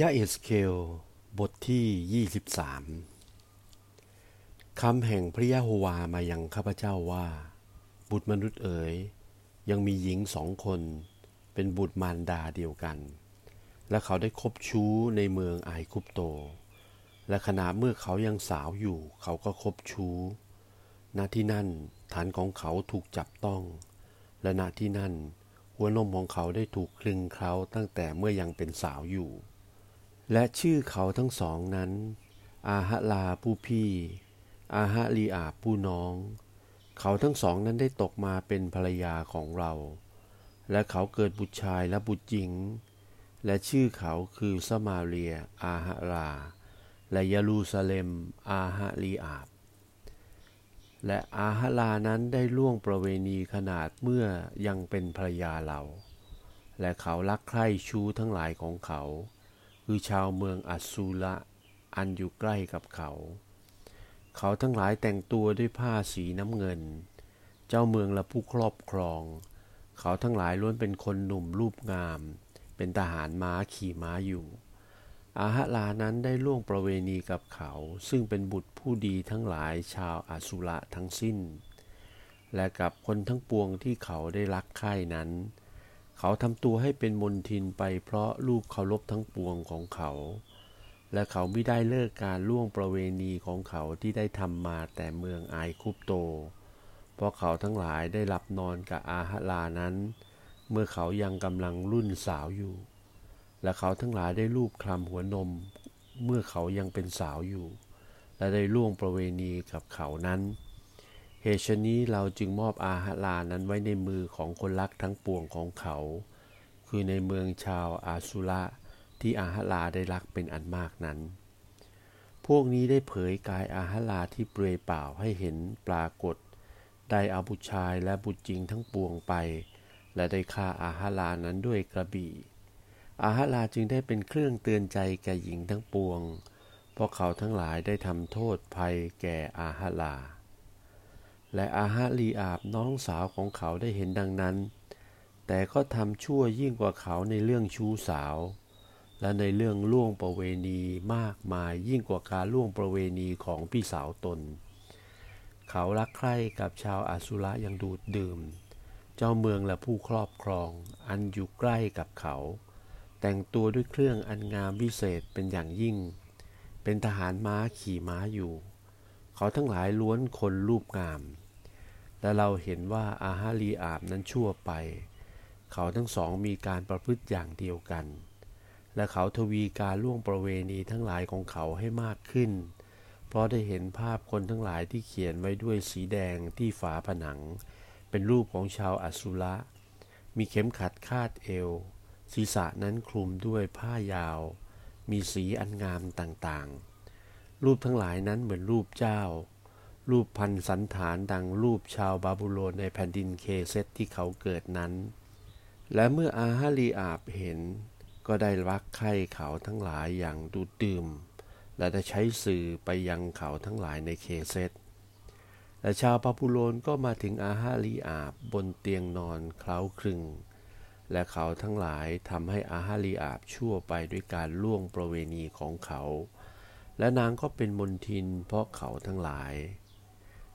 ยะเอสเคลบทที่ 23คำแห่งพระยะโฮวามายังข้าพเจ้าว่า บุตรมนุษย์เอ๋ย ยังมีหญิงสองคน เป็นบุตรมารดาเดียวกัน และเขาได้คบชู้ในเมืองไอคุปโต และขณะเมื่อเขายังสาวอยู่ เขาก็คบชู้ณที่นั่นฐานของเขาถูกจับต้อง และณที่นั่น หัวนมของเขาได้ถูกคลึงเคล้าตั้งแต่เมื่อยังเป็นสาวอยู่ และชื่อเขาทั้งสองนั้น อาฮะลาผู้พี่ อาฮะลีอาผู้น้อง เขาทั้งสองนั้นได้ตกมาเป็นภรรยาของเรา และเขาเกิดบุตรชายและบุตรหญิง และชื่อเขาคือสมาเรีย อาฮะลา และเยรูซาเล็มอาฮะลีอาบและอาฮะลานั้นได้ล่วงประเวณีขนาดเมื่อยังเป็นภรรยาเรา และเขารักใคร่ชู้ทั้งหลายของเขา คือชาวเมืองอัสูละอันอยู่ใกล้กับเขา เขาทั้งหลายแต่งตัวด้วยผ้าสีน้ำเงิน เจ้าเมืองและผู้ครอบครอง เขาทั้งหลายล้วนเป็นคนหนุ่มรูปงาม เป็นทหารม้าขี่ม้าอยู่ อาหลานั้นได้ล่วงประเวณีกับเขา ซึ่งเป็นบุตรผู้ดีทั้งหลายชาวอาสุระทั้งสิ้น และกับคนทั้งปวงที่เขาได้รักใคร่นั้น เขาทำตัวให้เป็นมนทินไปเพราะลูกเคารพทั้งปวงของเขา และเขาไม่ได้เลิกการล่วงประเวณีของเขาที่ได้ทำมาแต่เมืองไอคุปโต เพราะเขาทั้งหลายได้หลับนอนกับอาฮลานั้น เมื่อเขายังกำลังรุ่นสาวอยู่ และเขาทั้งหลายได้ลูบคลำหัวนม เมื่อเขายังเป็นสาวอยู่ และได้ล่วงประเวณีกับเขานั้น เหตุชนี้เราจึงมอบอาหาลานั้นไว้ในมือของคนรักทั้งปวงของเขา คือในเมืองชาวอาสุระที่อาหาลาได้รักเป็นอันมากนั้น พวกนี้ได้เผยกายอาหาลาที่เปลือยเปล่าให้เห็นปรากฏ ได้เอาบุตรชายและบุตรจริงทั้งปวงไป และได้ฆ่าอาหาลานั้นด้วยกระบี่ อาหาลาจึงได้เป็นเครื่องเตือนใจแก่หญิงทั้งปวง เพราะเขาทั้งหลายได้ทำโทษภัยแก่อาหาลา และอาฮาลีอาบน้องสาวของเขาได้เห็นดังนั้น แต่ก็ทำชั่วยิ่งกว่าเขาในเรื่องชู้สาว และในเรื่องล่วงประเวณีมากมายยิ่งกว่าการล่วงประเวณีของพี่สาวตน เขารักใคร่กับชาวอาสุระยังดูดดื่ม เจ้าเมืองและผู้ครอบครอง อันอยู่ใกล้กับเขา แต่งตัวด้วยเครื่องอันงามวิเศษเป็นอย่างยิ่ง เป็นทหารม้าขี่ม้าอยู่ เขาทั้งหลายล้วนคนรูปงาม และเราเห็นว่าอาฮาลีอาบนั้นชั่วไป เขาทั้งสองมีการประพฤติอย่างเดียวกัน และเขาทวีการล่วงประเวณีทั้งหลายของเขาให้มากขึ้น เพราะได้เห็นภาพคนทั้งหลายที่เขียนไว้ด้วยสีแดงที่ฝาผนัง เป็นรูปของชาวอสุระ มีเข็มขัดคาดเอว ศีรษะนั้นคลุมด้วยผ้ายาว มีสีอันงามต่างๆ รูปทั้งหลายนั้นเหมือนรูปเจ้า รูปพันสันฐานดังรูปชาวบาบูโลนในแผ่นดินเคเซตที่เขาเกิดนั้น และเมื่ออาฮาลีอาบเห็น ก็ได้รักใคร่เขาทั้งหลายอย่างดูดดื่ม และได้ใช้สื่อไปยังเขาทั้งหลายในเคเซตและชาวบาบูโลนก็มาถึงอาฮาลีอาบบนเตียงนอนเคล้าคลึง และเขาทั้งหลายทำให้อาฮาลีอาบชั่วไปด้วยการล่วงประเวณีของเขา และนางก็เป็นมนทินเพราะเขาทั้งหลาย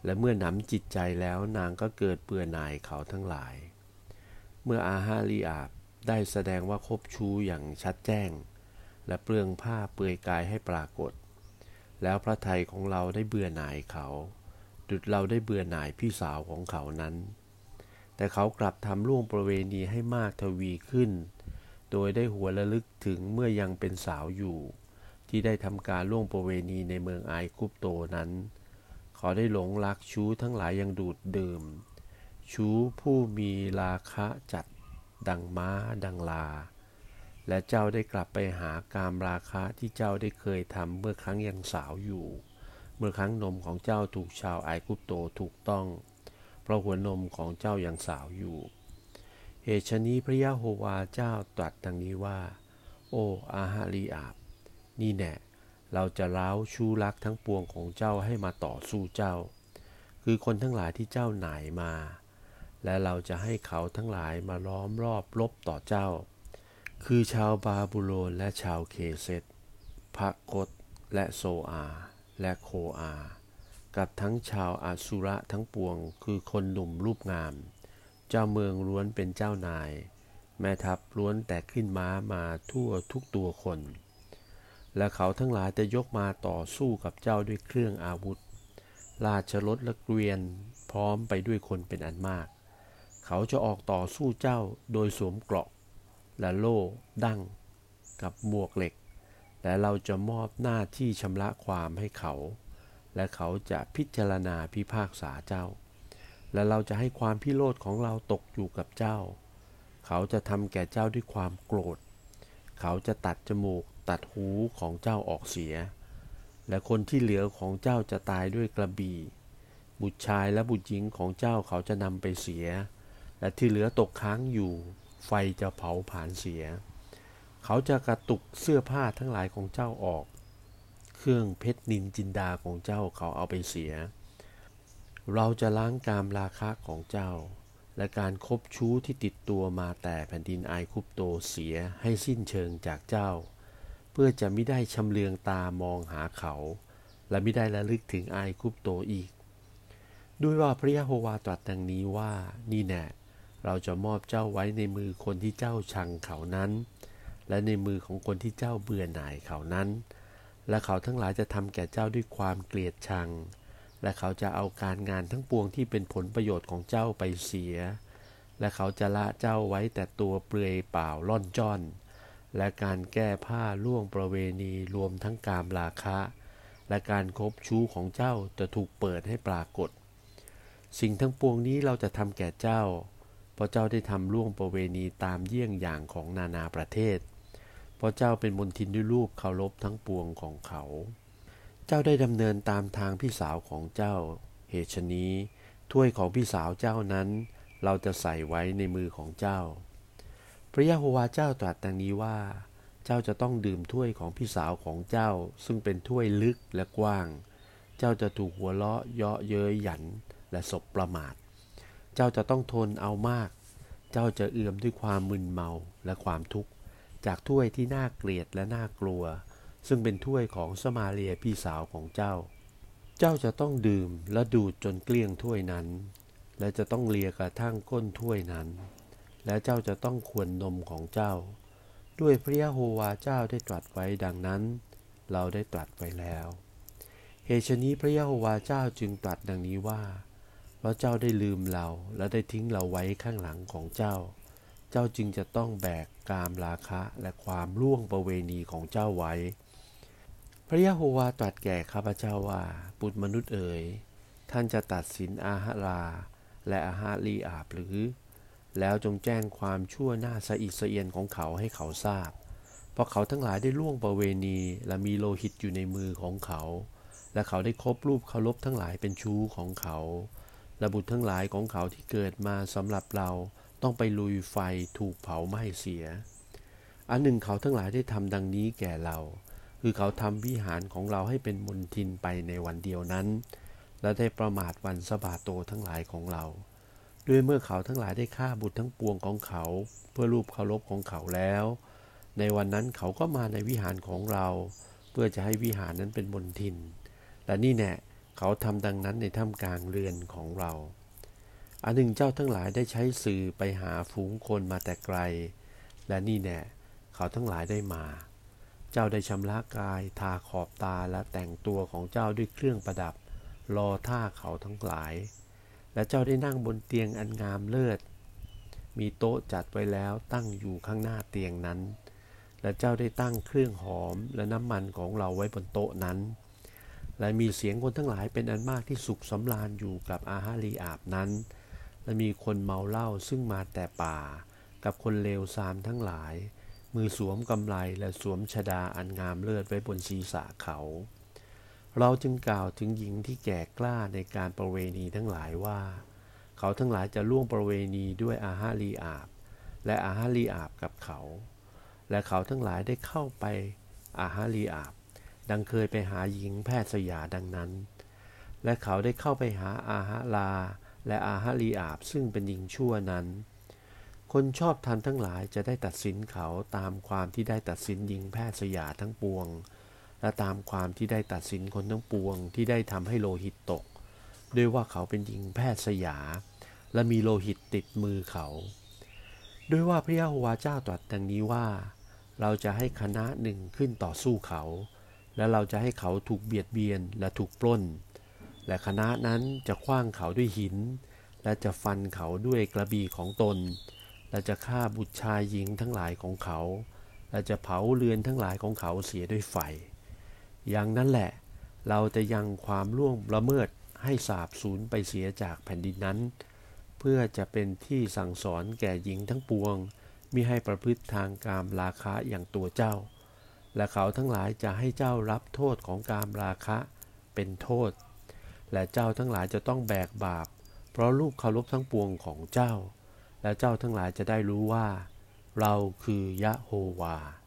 และเมื่อหนำจิตใจแล้วนางก็เกิดเบื่อหน่ายเขาทั้งหลาย เมื่ออาฮาลีอาบได้แสดงว่าคบชู้อย่างชัดแจ้ง และเปลืองผ้าเปลือยกายให้ปรากฏ แล้วพระไทยของเราได้เบื่อหน่ายเขา ดุดเราได้เบื่อหน่ายพี่สาวของเขานั้น แต่เขากลับทำล่วงประเวณีให้มากทวีขึ้น โดยได้หัวระลึกถึงเมื่อยังเป็นสาวอยู่ ที่ได้ทำการล่วงประเวณีในเมืองไอคุปโตนั้น ขาได้หลงรักชู้ทั้งหลายยังดูดดื่ม ชู้ผู้มีราคะจัดดังม้าดังลา และเจ้าได้กลับไปหากามราคะที่เจ้าได้เคยทำเมื่อครั้งยังสาวอยู่ เมื่อครั้งนมของเจ้าถูกชาวไอกุปโตถูกต้อง เพราะหัวนมของเจ้ายังสาวอยู่เหตุชนี้พระยะโฮวาเจ้าตรัสดังนี้ว่า โอ้อาฮาลีอาบ นี่แน่ เราจะล้าวชูรักทั้งปวงของเจ้าให้มาต่อสู้เจ้า คือคนทั้งหลายที่เจ้าหนายมา และเราจะให้เขาทั้งหลายมาล้อมรอบลบต่อเจ้า คือชาวบาบูโลนและชาวเคเซตพระกตและโซอา และโคอา กับทั้งชาวอาสุระทั้งปวง คือคนหนุ่มรูปงาม เจ้าเมืองล้วนเป็นเจ้านาย แม่ทัพล้วนแต่ขึ้นม้ามาทั่วทุกตัวคน และเขาทั้งหลายจะยกมาต่อสู้กับเจ้าด้วยเครื่องอาวุธ ราชรถและเกวียนพร้อมไปด้วยคนเป็นอันมาก เขาจะออกต่อสู้เจ้าโดยสวมเกราะ และโล่ดั้งกับหมวกเหล็ก และเราจะมอบหน้าที่ชำระความให้เขา และเขาจะพิจารณาพิพากษาเจ้า และเราจะให้ความพิโรธของเราตกอยู่กับเจ้า เขาจะทำแก่เจ้าด้วยความโกรธ เขาจะตัดจมูกตัดหูของเจ้าออกเสีย และคนที่เหลือของเจ้าจะตายด้วยกระบี่บุตรชายและบุตรหญิงของเจ้าเขาจะนำไปเสีย และที่เหลือตกค้างอยู่ ไฟจะเผาผลาญเสีย เขาจะกระตุกเสื้อผ้าทั้งหลายของเจ้าออก เครื่องเพชรนินจินดาของเจ้าเขาเอาไปเสีย เราจะล้างกามราคะของเจ้า และการคบชู้ที่ติดตัวมาแต่แผ่นดินไอคุปโตเสียให้สิ้นเชิงจากเจ้า เพื่อจะไม่ได้ชำเลืองตามองหาเขา และไม่ได้ระลึกถึงไอคุปโตอีก ด้วยว่าพระยะโฮวาตรัสดังนี้ว่านี่แน่เราจะมอบเจ้าไว้ในมือคนที่เจ้าชังเขานั้น และในมือของคนที่เจ้าเบื่อหน่ายเขานั้น และเขาทั้งหลายจะทำแก่เจ้าด้วยความเกลียดชัง และเขาจะเอาการงานทั้งปวงที่เป็นผลประโยชน์ของเจ้าไปเสีย และเขาจะละเจ้าไว้แต่ตัวเปลือยเปล่าล่อนจ้อน และการแก้ผ้าล่วงประเวณีรวมทั้งการราคะ และการคบชู้ของเจ้าจะถูกเปิดให้ปรากฏ สิ่งทั้งปวงนี้เราจะทำแก่เจ้า เพราะเจ้าได้ทำล่วงประเวณีตามเยี่ยงอย่างของนานาประเทศ เพราะเจ้าเป็นมนทินด้วยรูปเคารพทั้งปวงของเขา เจ้าได้ดำเนินตามทางพี่สาวของเจ้า เหตุชนี้ ถ้วยของพี่สาวเจ้านั้น เราจะใส่ไว้ในมือของเจ้า พระยะโฮวาเจ้าตรัสดังนี้ว่า เจ้าจะต้องดื่มถ้วยของพี่สาวของเจ้า ซึ่งเป็นถ้วยลึกและกว้าง เจ้าจะถูกหัวเราะเยาะเย้ยหยันและศบประมาท เจ้าจะต้องทนเอามาก เจ้าจะเอื่อมด้วยความมึนเมาและความทุกข์ จากถ้วยที่น่าเกลียดและน่ากลัว ซึ่งเป็นถ้วยของสมาเลียพี่สาวของเจ้า เจ้าจะต้องดื่มและดูดจนเกลี้ยงถ้วยนั้น และจะต้องเลียกระทั่งก้นถ้วยนั้น และเจ้าจะต้องควรนมของเจ้า ด้วยพระยะโฮวาเจ้าได้ตรัสไว้ดังนั้น เราได้ตรัสไว้แล้วเหตุนี้พระยะโฮวาเจ้าจึงตรัสดังนี้ว่า เพราะเจ้าได้ลืมเราและได้ทิ้งเราไว้ข้างหลังของเจ้า เจ้าจึงจะต้องแบกกามราคะและความล่วงประเวณีของเจ้าไว้ พระยะโฮวาตรัสแก่ข้าพเจ้าว่าปุตมนุษย์เอ๋ย ท่านจะตัดสินอาหารา และอาหารีอาบหรือ แล้วจงแจ้งความชั่วหน้าสะอิดสะเอียนของเขาให้เขาทราบ เพราะเขาทั้งหลายได้ล่วงประเวณีและมีโลหิตอยู่ในมือของเขา และเขาได้คบรูปเคารพทั้งหลายเป็นชู้ของเขาและบุตรทั้งหลายของเขาที่เกิดมาสำหรับเราต้องไปลุยไฟถูกเผาไหม้เสีย อันหนึ่งเขาทั้งหลายได้ทำดังนี้แก่เรา คือเขาทำวิหารของเราให้เป็นมนทินไปในวันเดียวนั้น และได้ประมาทวันสบาโตทั้งหลายของเรา ด้วยเมื่อเขาทั้งหลายได้ฆ่าบุตรทั้งปวงของเขา เพื่อรูปเคารพของเขาแล้ว ในวันนั้นเขาก็มาในวิหารของเรา เพื่อจะให้วิหารนั้นเป็นมนทิน และนี่แน่เขาทำดังนั้นในถ้ำกลางเรือนของเรา อันหนึ่งเจ้าทั้งหลายได้ใช้สื่อไปหาฝูงคนมาแต่ไกล และนี่แน่เขาทั้งหลายได้มา เจ้าได้ชำระกายทาขอบตาและแต่งตัวของเจ้าด้วยเครื่องประดับ รอท่าเขาทั้งหลาย และเจ้าได้นั่งบนเตียงอันงามเลิศ มีโต๊ะจัดไว้แล้วตั้งอยู่ข้างหน้าเตียงนั้น และเจ้าได้ตั้งเครื่องหอมและน้ำมันของเราไว้บนโต๊ะนั้น และมีเสียงคนทั้งหลายเป็นอันมากที่สุขสำราญอยู่กับอาฮารีอาบนั้น และมีคนเมาเหล้าซึ่งมาแต่ป่า กับคนเลวทรามทั้งหลาย มือสวมกำไลและสวมชดาอันงามเลิศไว้บนศีรษะเขา เราจึงกล่าวถึงหญิงที่แก่กล้าในการประเวณีทั้งหลายว่า เขาทั้งหลายจะล่วงประเวณีด้วยอาฮารีอาบ และอาฮารีอาบกับเขา และเขาทั้งหลายได้เข้าไปอาฮารีอาบ ดังเคยไปหาหญิงแพทย์สยาดังนั้น และเขาได้เข้าไปหาอาฮาลาและอาฮาลีอาบซึ่งเป็นหญิงชั่วนั้น คนชอบธรรมทั้งหลายจะได้ตัดสินเขาตามความที่ได้ตัดสินหญิงแพทย์สยาทั้งปวง และตามความที่ได้ตัดสินคนทั้งปวง ที่ได้ทำให้โลหิตตก ด้วยว่าเขาเป็นหญิงแพทย์สยา และมีโลหิตติดมือเขา ด้วยว่าพระยาโฮวาเจ้าตรัสดังนี้ว่า เราจะให้คณะหนึ่งขึ้นต่อสู้เขา และเราจะให้เขาถูกเบียดเบียนและถูกปล้น และคณะนั้นจะคว้างเขาด้วยหิน และจะฟันเขาด้วยกระบี่ของตน และจะฆ่าบุตรชายหญิงทั้งหลายของเขา และจะเผาเรือนทั้งหลายของเขาเสียด้วยไฟ อย่างนั้นแหละ เราจะยังความล่วงละเมิดให้สาบสูญไปเสียจากแผ่นดินนั้น เพื่อจะเป็นที่สั่งสอนแก่หญิงทั้งปวงมิให้ประพฤติทางกามราคะอย่างตัวเจ้า และเขาทั้งหลายจะให้เจ้ารับโทษของกามราคะเป็นโทษ และเจ้าทั้งหลายจะต้องแบกบาป เพราะลูกเคารพทั้งปวงของเจ้า และเจ้าทั้งหลายจะได้รู้ว่า เราคือยะโฮวา